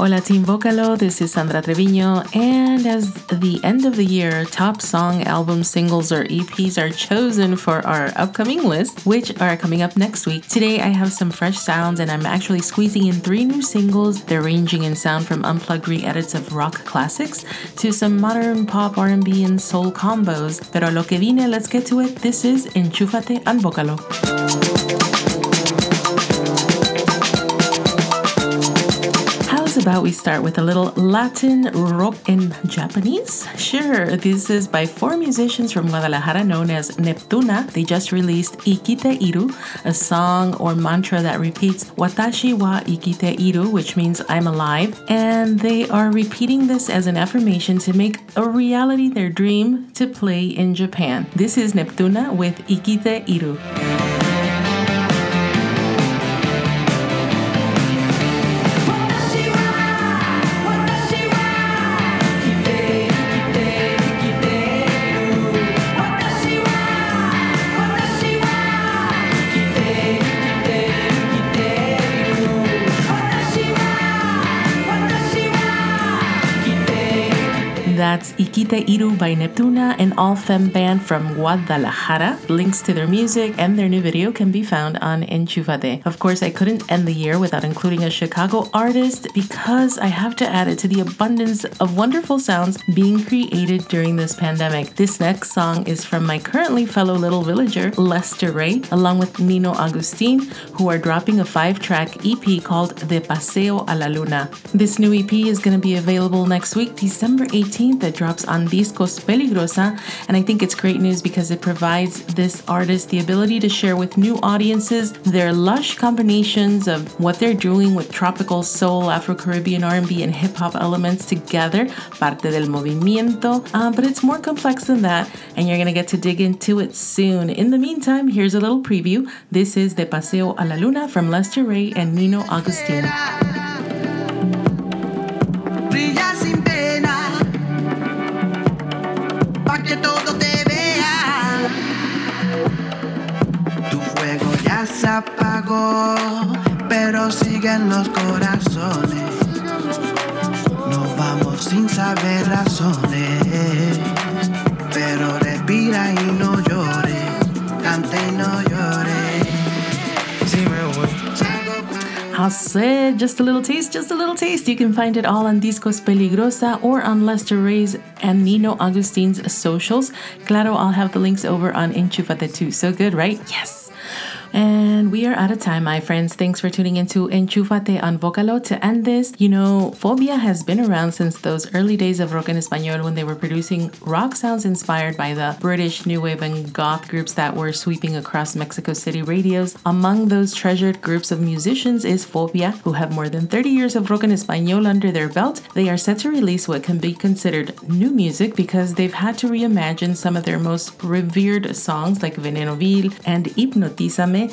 Hola, Team Vocalo. This is Sandra Treviño. And as the end of the year, top song, album, singles, or EPs are chosen for our upcoming list, which are coming up next week. Today, I have some fresh sounds, and I'm actually squeezing in three new singles. They're ranging in sound from unplugged re-edits of rock classics to some modern pop, R&B, and soul combos. Pero lo que vine, let's get to it. This is Enchúfate al Vocalo. About we start with a little Latin rock in Japanese? Sure, this is by four musicians from Guadalajara known as Neptuna. They just released Ikite Iru, a song or mantra that repeats Watashi wa Ikite Iru, which means I'm alive. And they are repeating this as an affirmation to make a reality their dream to play in Japan. This is Neptuna with Ikite Iru. That's Ikite Iru by Neptuna, an all femme band from Guadalajara. Links to their music and their new video can be found on Enchufate. Of course, I couldn't end the year without including a Chicago artist because I have to add it to the abundance of wonderful sounds being created during this pandemic. This next song is from my currently fellow little villager, Lester Rey, along with Nino Agustin, who are dropping a five track EP called De Paseo a la Luna. This new EP is going to be available next week, December 18th that drops on Discos Peligrosa. And I think it's great news because it provides this artist the ability to share with new audiences their lush combinations of what they're doing with tropical soul, Afro-Caribbean R&B, and hip-hop elements together, parte del movimiento. Uh, but it's more complex than that, and you're gonna get to dig into it soon. In the meantime, here's a little preview. This is De Paseo a la Luna from Lester Rey and Nino Agustin. Se apagó, pero siguen los corazones. Nos vamos sin saber razones, Just a little taste, just a little taste. You can find it all on Discos Peligrosa or on Lester Rey's and Nino Agustin's socials. Claro, I'll have the links over on Enchufate too. So good, right? Yes. And we are out of time, my friends. Thanks for tuning into Enchufate on Vocalo. To end this, you know, Fobia has been around since those early days of rock en español when they were producing rock sounds inspired by the British new wave and goth groups that were sweeping across Mexico City radios. Among those treasured groups of musicians is Fobia, who have more than 30 years of rock en español under their belt. They are set to release what can be considered new music because they've had to reimagine some of their most revered songs like Veneno Vil and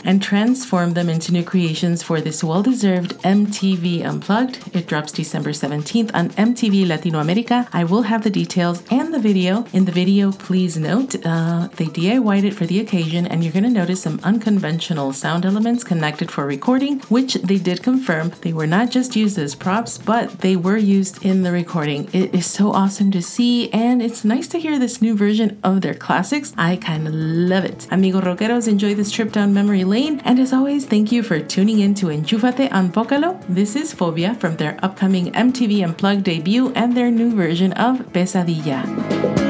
And transform them into new creations for this well deserved MTV Unplugged. It drops December 17th on MTV Latino America. I will have the details and the video. In the video, please note uh, they DIY'd it for the occasion, and you're going to notice some unconventional sound elements connected for recording, which they did confirm. They were not just used as props, but they were used in the recording. It is so awesome to see, and it's nice to hear this new version of their classics. I kind of love it. Amigo rockeros, enjoy this trip down memory memory lane. And as always, thank you for tuning in to Enchufate on Vocalo. This is Fobia from their upcoming MTV Unplugged debut and their new version of Pesadilla.